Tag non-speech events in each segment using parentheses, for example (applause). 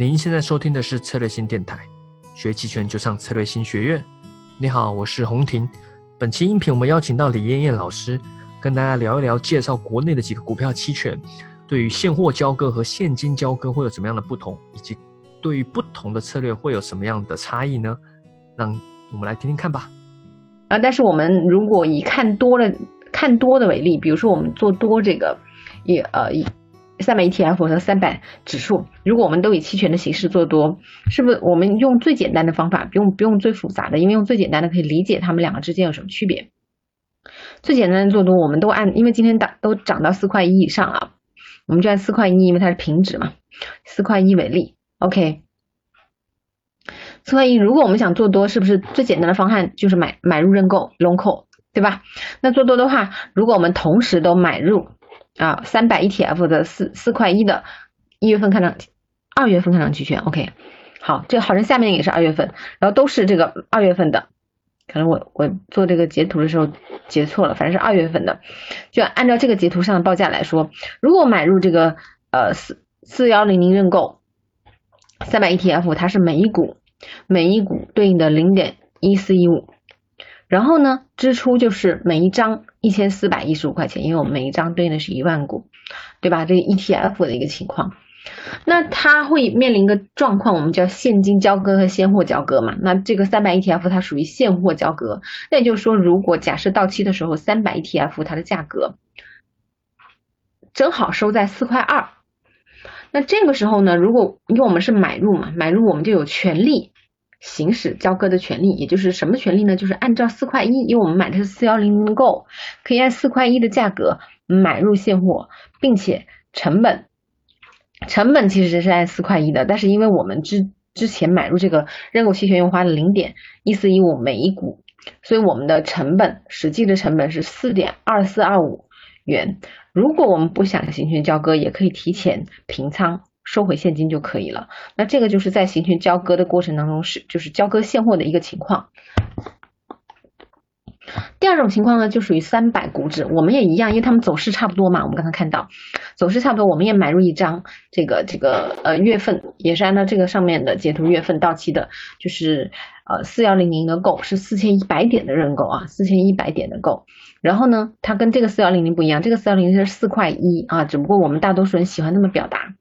您现在收听的是策略新电台，学期权就上策略新学院。你好，我是洪婷。本期音频我们邀请到李艳艳老师，跟大家聊一聊介绍国内的几个股票期权，对于现货交割和现金交割会有什么样的不同，以及对于不同的策略会有什么样的差异呢？让我们来听听看吧。啊，但是我们如果以看多了看多的为例，比如说我们做多这个，也呃以三百 ETF 和三百指数，如果我们都以期权的形式做多，是不是我们用最简单的方法，不用不用最复杂的，因为用最简单的可以理解它们两个之间有什么区别。最简单的做多，我们都按，因为今天涨都涨到四块一以上啊，我们就按四块一，因为它是平值嘛，四块一为例，OK。四块一，如果我们想做多，是不是最简单的方案就是买买入认购 long call，对吧？那做多的话，如果我们同时都买入啊三百 ETF 的四四块一的一月份看涨，二月份看涨期权，OK，好，这个好像下面也是二月份，然后都是这个二月份的，可能我我做这个截图的时候截错了，反正是二月份的，就按照这个截图上的报价来说，如果买入这个呃四四幺零零认购三百 ETF，它是每一股。每一股对应的零点一四一五，然后呢，支出就是每一张一千四百一十五块钱，因为我们每一张对应的是一万股，对吧？这个 ETF 的一个情况，那它会面临一个状况，我们叫现金交割和现货交割嘛。那这个三百 ETF 它属于现货交割，那也就是说，如果假设到期的时候，三百 ETF 它的价格正好收在四块二。那这个时候呢，如果因为我们是买入嘛，买入我们就有权利行使交割的权利，也就是什么权利呢？就是按照四块一，因为我们买的是四幺零零购，可以按四块一的价格买入现货，并且成本成本其实是按四块一的，但是因为我们之之前买入这个认购期权又花了零点一四一五每一股，所以我们的成本实际的成本是四点二四二五元。如果我们不想行权交割，也可以提前平仓收回现金就可以了。那这个就是在行权交割的过程当中是就是交割现货的一个情况。第二种情况呢，就属于三百股指，我们也一样，因为它们走势差不多嘛。我们刚才看到走势差不多，我们也买入一张这个这个呃月份，也是按照这个上面的截图月份到期的，就是呃四幺零零的购是四千一百点的认购啊，四千一百点的购。然后呢，它跟这个四幺零零不一样，这个四幺零零是四块一啊，只不过我们大多数人喜欢那么表达。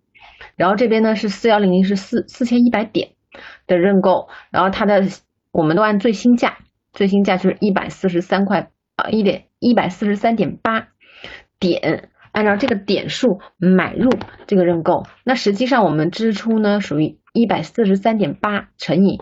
然后这边呢是四幺零零是四四千一百点的认购，然后它的我们都按最新价。最新价就是一百四十三块啊，一点一百四十三点八点，按照这个点数买入这个认购，那实际上我们支出呢属于一百四十三点八乘以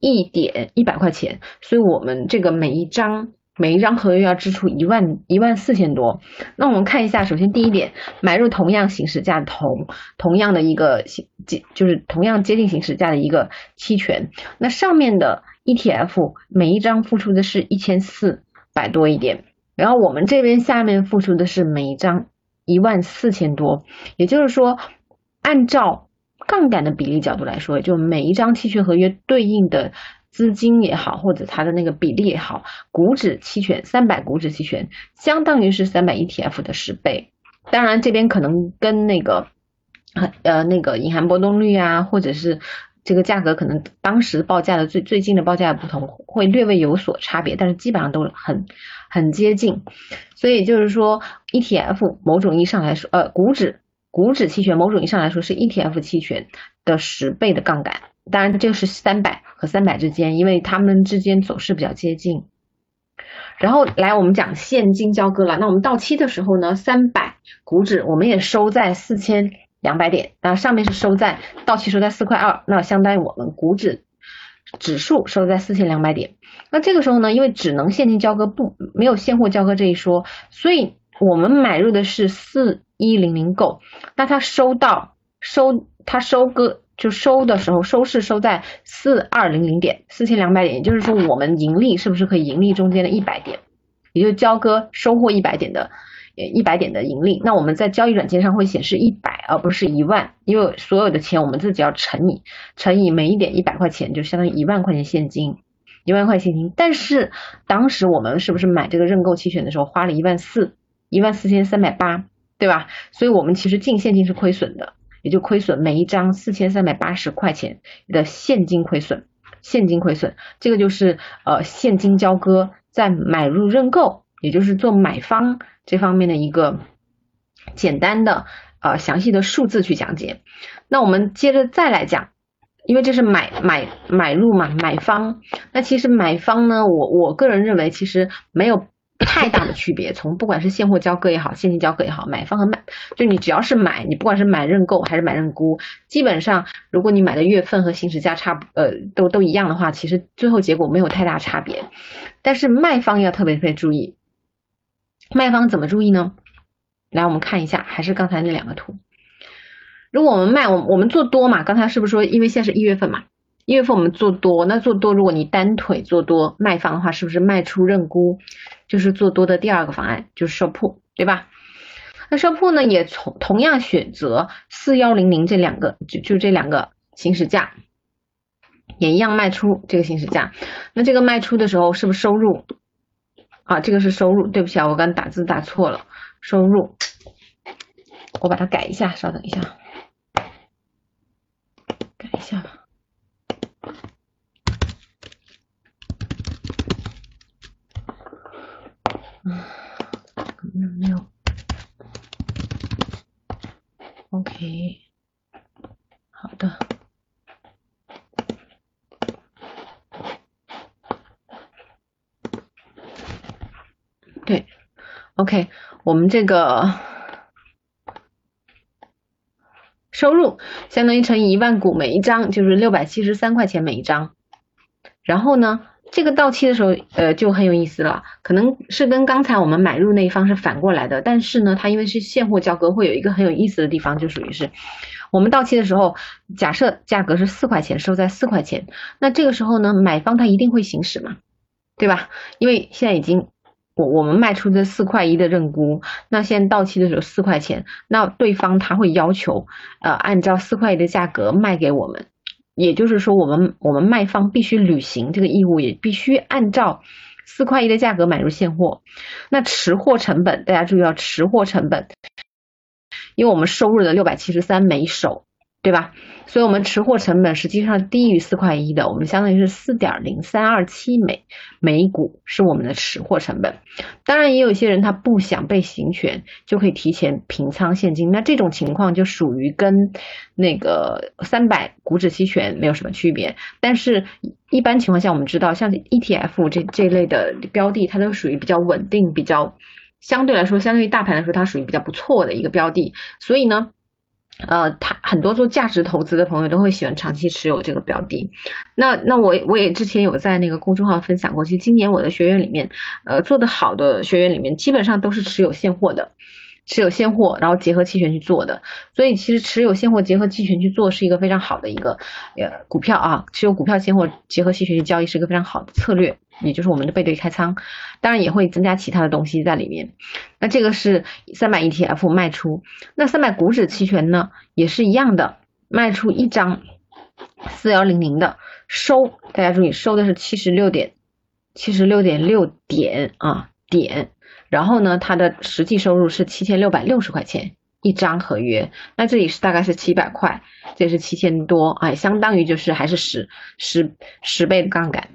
一点一百块钱，所以我们这个每一张每一张合约要支出一万一万四千多。那我们看一下，首先第一点，买入同样行使价同同样的一个接就是同样接近行使价的一个期权，那上面的。ETF 每一张付出的是一千四百多一点，然后我们这边下面付出的是每一张一万四千多，也就是说，按照杠杆的比例角度来说，就每一张期权合约对应的资金也好，或者它的那个比例也好，股指期权三百股指期权相当于是三百 ETF 的十倍。当然这边可能跟那个呃那个隐含波动率啊，或者是。这个价格可能当时报价的最最近的报价不同，会略微有所差别，但是基本上都很很接近。所以就是说，ETF 某种意义上来说，呃，股指股指期权某种意义上来说是 ETF 期权的十倍的杠杆。当然，这个是三百和三百之间，因为它们之间走势比较接近。然后来我们讲现金交割了，那我们到期的时候呢，三百股指我们也收在四千。两百点，那上面是收在到期收在四块二，那相当于我们股指指数收在四千两百点。那这个时候呢，因为只能现金交割，不没有现货交割这一说，所以我们买入的是四一零零购，那它收到收它收割就收的时候，收市收在四二零零点，四千两百点，也就是说我们盈利是不是可以盈利中间的一百点，也就交割收获一百点的。一百点的盈利，那我们在交易软件上会显示一百，而不是一万，因为所有的钱我们自己要乘以乘以每一点一百块钱，就相当于一万块钱现金，一万块现金。但是当时我们是不是买这个认购期权的时候花了一万四，一万四千三百八，对吧？所以我们其实净现金是亏损的，也就亏损每一张四千三百八十块钱的现金亏损，现金亏损，这个就是呃现金交割在买入认购，也就是做买方这方面的一个简单的呃详细的数字去讲解。那我们接着再来讲。因为这是买买买入嘛，买方。那其实买方呢，我我个人认为其实没有太大的区别。从不管是现货交割也好，现金交割也好，买方和卖，就你只要是买，你不管是买认购还是买认沽，基本上如果你买的月份和行使价差呃都都一样的话，其实最后结果没有太大差别。但是卖方要特别特别注意，卖方怎么注意呢？来，我们看一下，还是刚才那两个图。如果我们卖，我我们做多嘛？刚才是不是说，因为现在是一月份嘛？一月份我们做多，那做多，如果你单腿做多卖方的话，是不是卖出认沽？就是做多的第二个方案，就是收铺，对吧？那收铺呢，也从同样选择四幺零零这两个，就就这两个行使价，也一样卖出这个行使价。那这个卖出的时候是不是收入？啊，这个是收入，对不起啊，我刚打字打错了，收入，我把它改一下，稍等一下。改一下吧。嗯，没有。OK，好的。对，OK，我们这个。收入相当于乘以一万股每一张就是六百七十三块钱每一张，然后呢，这个到期的时候，呃，就很有意思了，可能是跟刚才我们买入那一方是反过来的，但是呢，它因为是现货交割，会有一个很有意思的地方，就属于是我们到期的时候，假设价格是四块钱，收在四块钱，那这个时候呢，买方他一定会行使嘛，对吧？因为现在已经。我我们卖出这四块一的认沽，那现在到期的时候四块钱，那对方他会要求，呃，按照四块一的价格卖给我们，也就是说，我们我们卖方必须履行这个义务，也必须按照四块一的价格买入现货。那持货成本，大家注意到持货成本，因为我们收入的六百七十三每手，对吧？所以，我们持货成本实际上低于四块一的，我们相当于是四点零三二七每每股是我们的持货成本。当然，也有一些人他不想被行权，就可以提前平仓现金。那这种情况就属于跟那个三百股指期权没有什么区别。但是，一般情况下，我们知道像 ETF 这这类的标的，它都属于比较稳定、比较相对来说，相对于大盘来说，它属于比较不错的一个标的。所以呢。呃，他很多做价值投资的朋友都会喜欢长期持有这个标的。那那我我也之前有在那个公众号分享过，其实今年我的学员里面，呃，做的好的学员里面，基本上都是持有现货的。持有现货，然后结合期权去做的，所以其实持有现货结合期权去做是一个非常好的一个呃股票啊，持有股票现货结合期权去交易是一个非常好的策略，也就是我们的背对开仓，当然也会增加其他的东西在里面。那这个是三百 ETF 卖出，那三百股指期权呢也是一样的，卖出一张四幺零零的收，大家注意收的是七十六点七十六点六点啊点。然后呢，他的实际收入是七千六百六十块钱一张合约，那这里是大概是七百块，这是七千多，哎，相当于就是还是十十十倍的杠杆。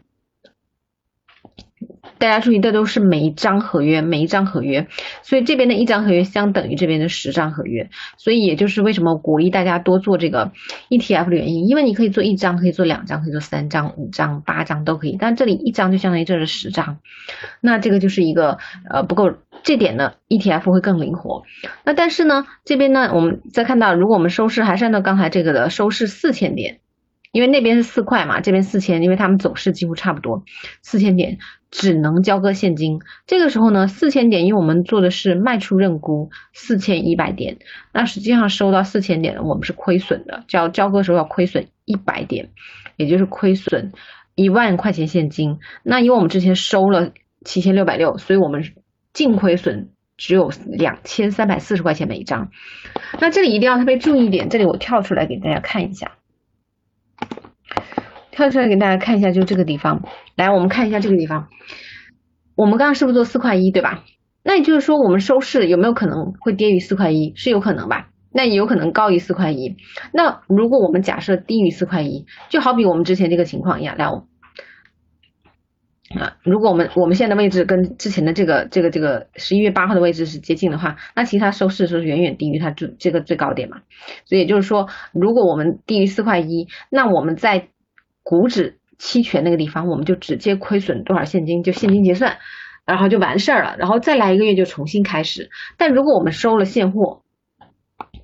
大家注意，这都是每一张合约，每一张合约，所以这边的一张合约相等于这边的十张合约，所以也就是为什么鼓励大家多做这个 ETF 的原因，因为你可以做一张，可以做两张，可以做三张、五张、八张都可以，但这里一张就相当于这是十张，那这个就是一个呃不够，这点呢 ETF 会更灵活。那但是呢，这边呢，我们再看到，如果我们收市还是按照刚才这个的收市四千点。因为那边是四块嘛，这边四千，因为他们走势几乎差不多，四千点只能交割现金。这个时候呢，四千点，因为我们做的是卖出认沽，四千一百点，那实际上收到四千点，我们是亏损的，交交割时候要亏损一百点，也就是亏损一万块钱现金。那因为我们之前收了七千六百六，所以我们净亏损只有两千三百四十块钱每一张。那这里一定要特别注意一点，这里我跳出来给大家看一下。跳出来给大家看一下，就这个地方。来，我们看一下这个地方。我们刚刚是不是做四块一，对吧？那也就是说，我们收市有没有可能会跌于四块一？是有可能吧？那也有可能高于四块一。那如果我们假设低于四块一，就好比我们之前这个情况一样，来，我啊，如果我们我们现在的位置跟之前的这个这个这个十一月八号的位置是接近的话，那其实它收市是远远低于它最这个最高点嘛。所以也就是说，如果我们低于四块一，那我们在股指期权那个地方，我们就直接亏损多少现金，就现金结算，然后就完事儿了，然后再来一个月就重新开始。但如果我们收了现货，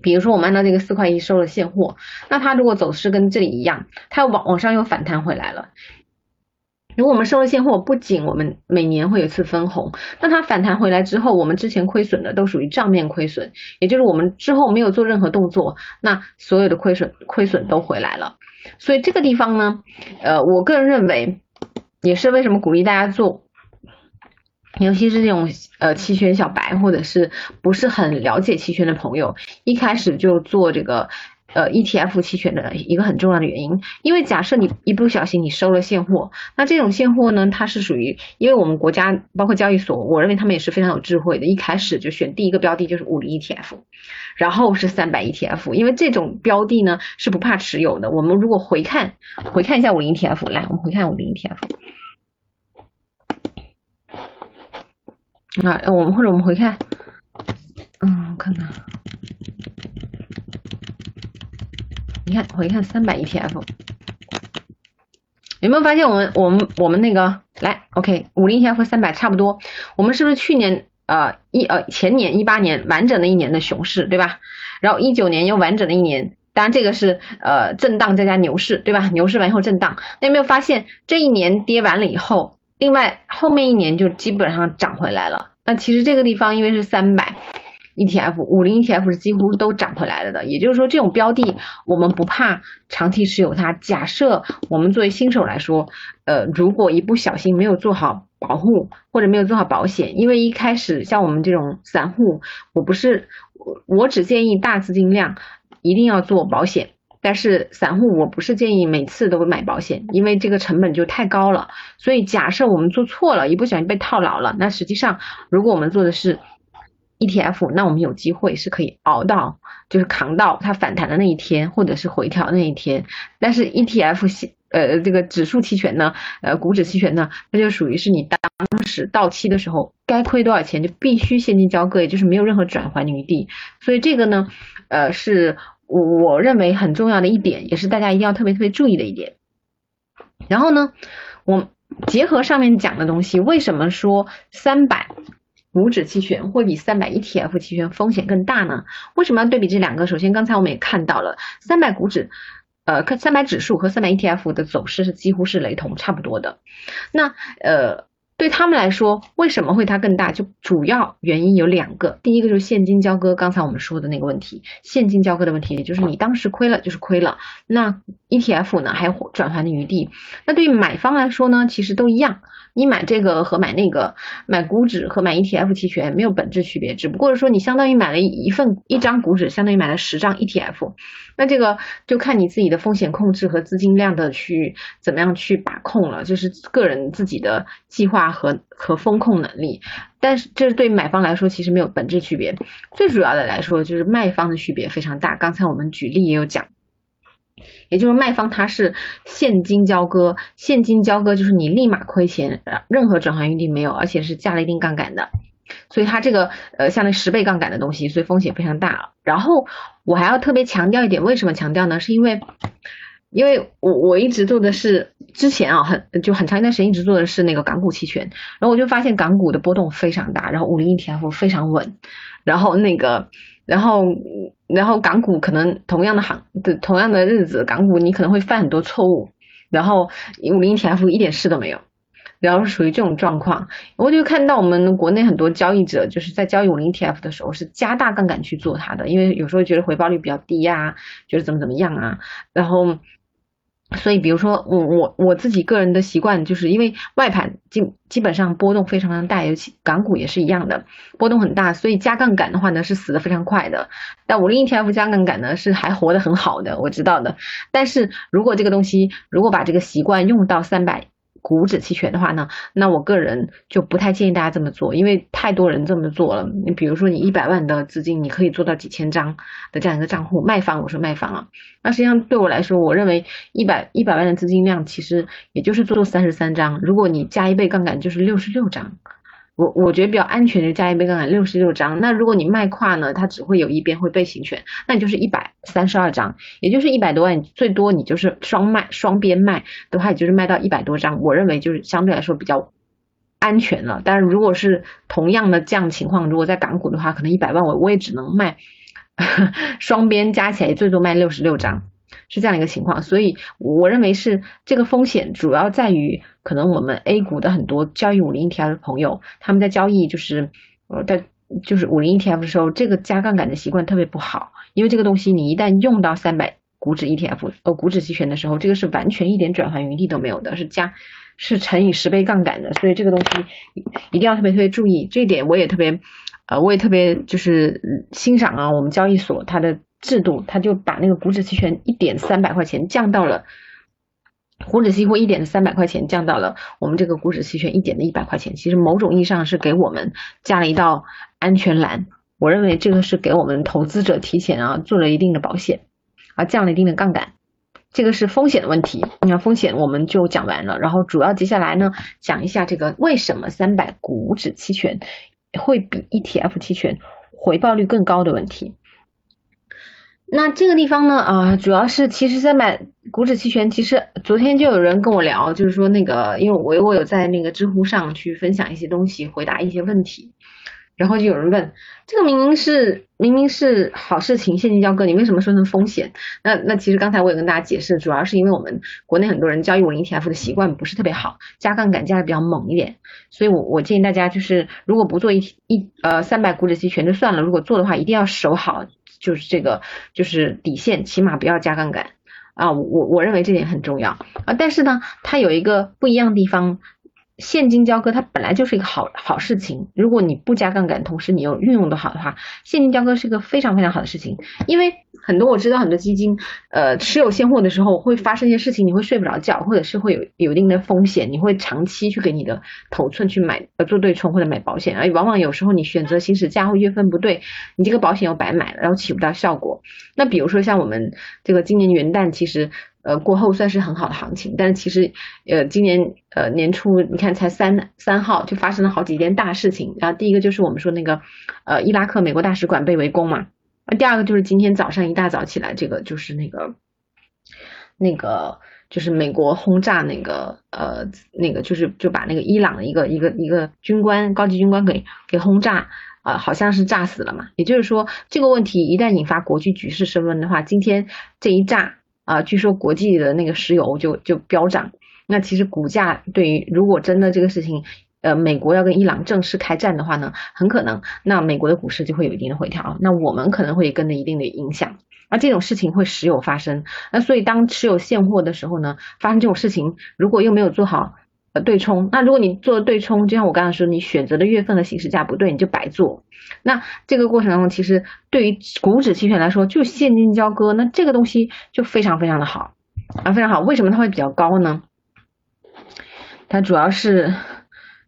比如说我们按照这个四块一收了现货，那它如果走势跟这里一样，它往往上又反弹回来了。如果我们收了现货，不仅我们每年会有一次分红，那它反弹回来之后，我们之前亏损的都属于账面亏损，也就是我们之后没有做任何动作，那所有的亏损亏损都回来了。所以这个地方呢，呃，我个人认为，也是为什么鼓励大家做。尤其是这种呃期权小白，或者是不是很了解期权的朋友，一开始就做这个呃 ETF 期权的一个很重要的原因，因为假设你一不小心你收了现货，那这种现货呢，它是属于，因为我们国家包括交易所，我认为他们也是非常有智慧的，一开始就选第一个标的就是五零 ETF，然后是三百 ETF，因为这种标的呢是不怕持有的。我们如果回看回看一下五零 ETF，来，我们回看五零 ETF。啊，我们或者我们回看，嗯，我看看，你看回看三百 ETF，有没有发现我们我们我们那个来，OK，五零 ETF 和三百差不多，我们是不是去年呃一呃前年一八年完整的一年的熊市，对吧？然后一九年又完整的一年，当然这个是呃震荡再加牛市，对吧？牛市完以后震荡，那有没有发现这一年跌完了以后？另外，后面一年就基本上涨回来了。那其实这个地方因为是三百 ETF，五零 ETF 是几乎都涨回来了的。也就是说，这种标的我们不怕长期持有它。假设我们作为新手来说，呃，如果一不小心没有做好保护或者没有做好保险，因为一开始像我们这种散户，我不是我我只建议大资金量一定要做保险。但是散户我不是建议每次都买保险，因为这个成本就太高了。所以假设我们做错了，一不小心被套牢了，那实际上如果我们做的是 ETF，那我们有机会是可以熬到，就是扛到它反弹的那一天，或者是回调那一天。但是 ETF 呃这个指数期权呢，呃股指期权呢，那就属于是你当时到期的时候该亏多少钱就必须现金交割，也就是没有任何转还余地。所以这个呢，呃是。我认为很重要的一点，也是大家一定要特别特别注意的一点。然后呢，我结合上面讲的东西，为什么说三百股指期权会比三百 ETF 期权风险更大呢？为什么要对比这两个？首先，刚才我们也看到了，三百股指，呃，三百指数和三百 ETF 的走势是几乎是雷同，差不多的。那呃。对他们来说，为什么会它更大？就主要原因有两个，第一个就是现金交割，刚才我们说的那个问题，现金交割的问题，也就是你当时亏了就是亏了，那 ETF 呢还有转还的余地。那对于买方来说呢，其实都一样，你买这个和买那个，买股指和买 ETF 期权没有本质区别，只不过是说你相当于买了一份一张股指，相当于买了十张 ETF。那这个就看你自己的风险控制和资金量的去怎么样去把控了，就是个人自己的计划和和风控能力。但是这是对买方来说其实没有本质区别，最主要的来说就是卖方的区别非常大。刚才我们举例也有讲，也就是卖方他是现金交割，现金交割就是你立马亏钱，任何转换余地没有，而且是加了一定杠杆的。所以它这个呃，相当于十倍杠杆的东西，所以风险非常大。然后我还要特别强调一点，为什么强调呢？是因为，因为我我一直做的是之前啊，很就很长一段时间一直做的是那个港股期权，然后我就发现港股的波动非常大，然后五零 ETF 非常稳，然后那个，然后然后港股可能同样的行的同样的日子，港股你可能会犯很多错误，然后五零 ETF 一点事都没有。然后属于这种状况，我就看到我们国内很多交易者就是在交易五零 ETF 的时候是加大杠杆去做它的，因为有时候觉得回报率比较低呀，觉得怎么怎么样啊，然后，所以比如说我我我自己个人的习惯就是因为外盘基基本上波动非常的大，尤其港股也是一样的波动很大，所以加杠杆的话呢是死的非常快的，但五零 ETF 加杠杆呢是还活得很好的，我知道的，但是如果这个东西如果把这个习惯用到三百。股指期权的话呢，那我个人就不太建议大家这么做，因为太多人这么做了。你比如说，你一百万的资金，你可以做到几千张的这样一个账户卖方，我说卖方啊。那实际上对我来说，我认为一百一百万的资金量其实也就是做三十三张，如果你加一倍杠杆，就是六十六张。我我觉得比较安全的加一倍杠杆六十六张，那如果你卖跨呢，它只会有一边会被行权，那你就是一百三十二张，也就是一百多万，最多你就是双卖双边卖的话，也就是卖到一百多张，我认为就是相对来说比较安全了。但是如果是同样的这样情况，如果在港股的话，可能一百万我我也只能卖 (laughs) 双边加起来最多卖六十六张。是这样一个情况，所以我认为是这个风险主要在于，可能我们 A 股的很多交易五零 ETF 的朋友，他们在交易就是呃在就是五零 ETF 的时候，这个加杠杆的习惯特别不好，因为这个东西你一旦用到三百股指 ETF 呃股指期权的时候，这个是完全一点转换余地都没有的，是加是乘以十倍杠杆的，所以这个东西一定要特别特别注意，这一点我也特别呃我也特别就是欣赏啊，我们交易所它的。制度，他就把那个股指期权一点三百块钱降到了股指期货一点三百块钱降到了我们这个股指期权一点的一百块钱。其实某种意义上是给我们加了一道安全栏。我认为这个是给我们投资者提前啊做了一定的保险，啊降了一定的杠杆。这个是风险的问题。你看风险我们就讲完了，然后主要接下来呢讲一下这个为什么三百股指期权会比 ETF 期权回报率更高的问题。那这个地方呢，啊，主要是其实三百股指期权，其实昨天就有人跟我聊，就是说那个，因为我我有在那个知乎上去分享一些东西，回答一些问题，然后就有人问，这个明明是明明是好事情，现金交割，你为什么说成风险？那那其实刚才我也跟大家解释，主要是因为我们国内很多人交易五零 T F 的习惯不是特别好，加杠杆加的比较猛一点，所以我我建议大家就是如果不做一一呃三百股指期权就算了，如果做的话，一定要守好。就是这个，就是底线，起码不要加杠杆啊！我我认为这点很重要啊。但是呢，它有一个不一样的地方。现金交割它本来就是一个好好事情，如果你不加杠杆，同时你又运用的好的话，现金交割是一个非常非常好的事情。因为很多我知道很多基金，呃，持有现货的时候会发生一些事情，你会睡不着觉，或者是会有有一定的风险，你会长期去给你的头寸去买呃做对冲或者买保险，而往往有时候你选择行使价或月份不对，你这个保险又白买了，然后起不到效果。那比如说像我们这个今年元旦，其实。呃，过后算是很好的行情，但是其实，呃，今年呃年初你看才三三号就发生了好几件大事情，然后第一个就是我们说那个呃伊拉克美国大使馆被围攻嘛，那第二个就是今天早上一大早起来，这个就是那个那个就是美国轰炸那个呃那个就是就把那个伊朗的一个一个一个军官高级军官给给轰炸啊，好像是炸死了嘛，也就是说这个问题一旦引发国际局势升温的话，今天这一炸。啊，据说国际的那个石油就就飙涨，那其实股价对于如果真的这个事情，呃，美国要跟伊朗正式开战的话呢，很可能那美国的股市就会有一定的回调，那我们可能会跟着一定的影响，而这种事情会时有发生，那所以当持有现货的时候呢，发生这种事情，如果又没有做好。呃，对冲，那如果你做对冲，就像我刚才说，你选择的月份的行使价不对，你就白做。那这个过程当中，其实对于股指期权来说，就现金交割，那这个东西就非常非常的好啊，非常好。为什么它会比较高呢？它主要是。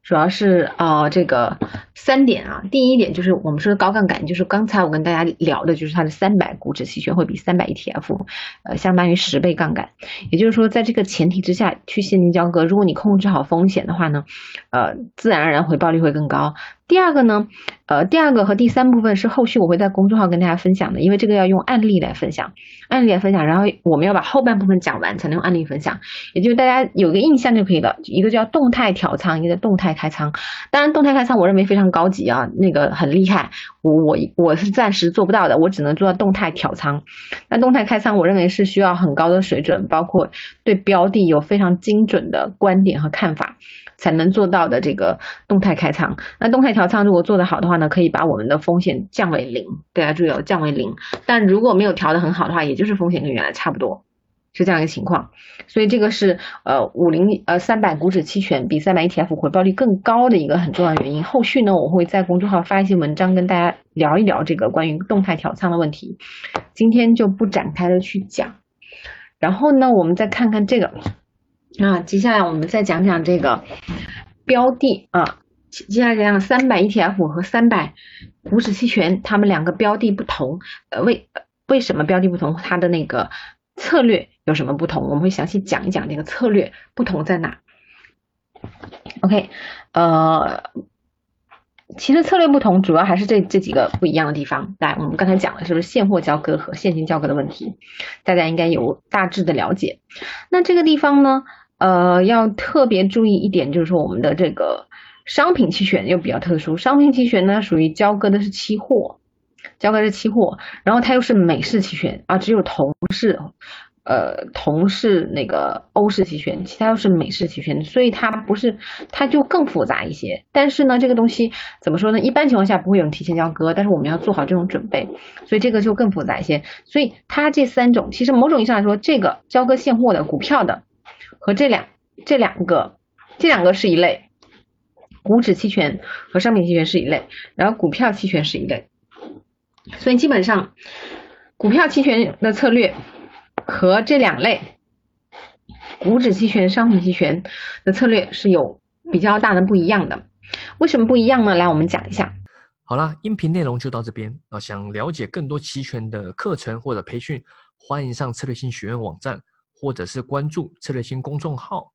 主要是啊，这个三点啊，第一点就是我们说的高杠杆，就是刚才我跟大家聊的，就是它的三百股指期权会比三百 ETF，呃，相当于十倍杠杆。也就是说，在这个前提之下去现金交割，如果你控制好风险的话呢，呃，自然而然回报率会更高。第二个呢，呃，第二个和第三部分是后续我会在公众号跟大家分享的，因为这个要用案例来分享，案例来分享，然后我们要把后半部分讲完才能用案例分享，也就是大家有个印象就可以了。一个叫动态调仓，一个叫动态开仓。当然，动态开仓我认为非常高级啊，那个很厉害，我我我是暂时做不到的，我只能做到动态调仓。那动态开仓我认为是需要很高的水准，包括对标的有非常精准的观点和看法。才能做到的这个动态开仓，那动态调仓如果做得好的话呢，可以把我们的风险降为零。大家注意哦，降为零。但如果没有调得很好的话，也就是风险跟原来差不多，是这样一个情况。所以这个是呃五零呃三百股指期权比三百 ETF 回报率更高的一个很重要原因。后续呢，我会在公众号发一些文章跟大家聊一聊这个关于动态调仓的问题。今天就不展开的去讲。然后呢，我们再看看这个。啊，接下来我们再讲讲这个标的啊，接下来讲讲三百 ETF 和三百股指期权，它们两个标的不同，呃，为为什么标的不同？它的那个策略有什么不同？我们会详细讲一讲这个策略不同在哪。OK，呃，其实策略不同，主要还是这这几个不一样的地方。来，我们刚才讲的是不是现货交割和现金交割的问题，大家应该有大致的了解。那这个地方呢，呃，要特别注意一点，就是说我们的这个商品期权又比较特殊，商品期权呢属于交割的是期货，交割是期货，然后它又是美式期权啊，只有同式。呃，同是那个欧式期权，其他都是美式期权，所以它不是，它就更复杂一些。但是呢，这个东西怎么说呢？一般情况下不会有人提前交割，但是我们要做好这种准备，所以这个就更复杂一些。所以它这三种，其实某种意义上来说，这个交割现货的股票的和这两这两个这两个是一类，股指期权和商品期权是一类，然后股票期权是一类。所以基本上股票期权的策略。和这两类股指期权、商品期权的策略是有比较大的不一样的。为什么不一样呢？来，我们讲一下。好啦，音频内容就到这边啊。想了解更多期权的课程或者培训，欢迎上策略性学院网站，或者是关注策略星公众号。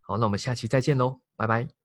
好，那我们下期再见喽，拜拜。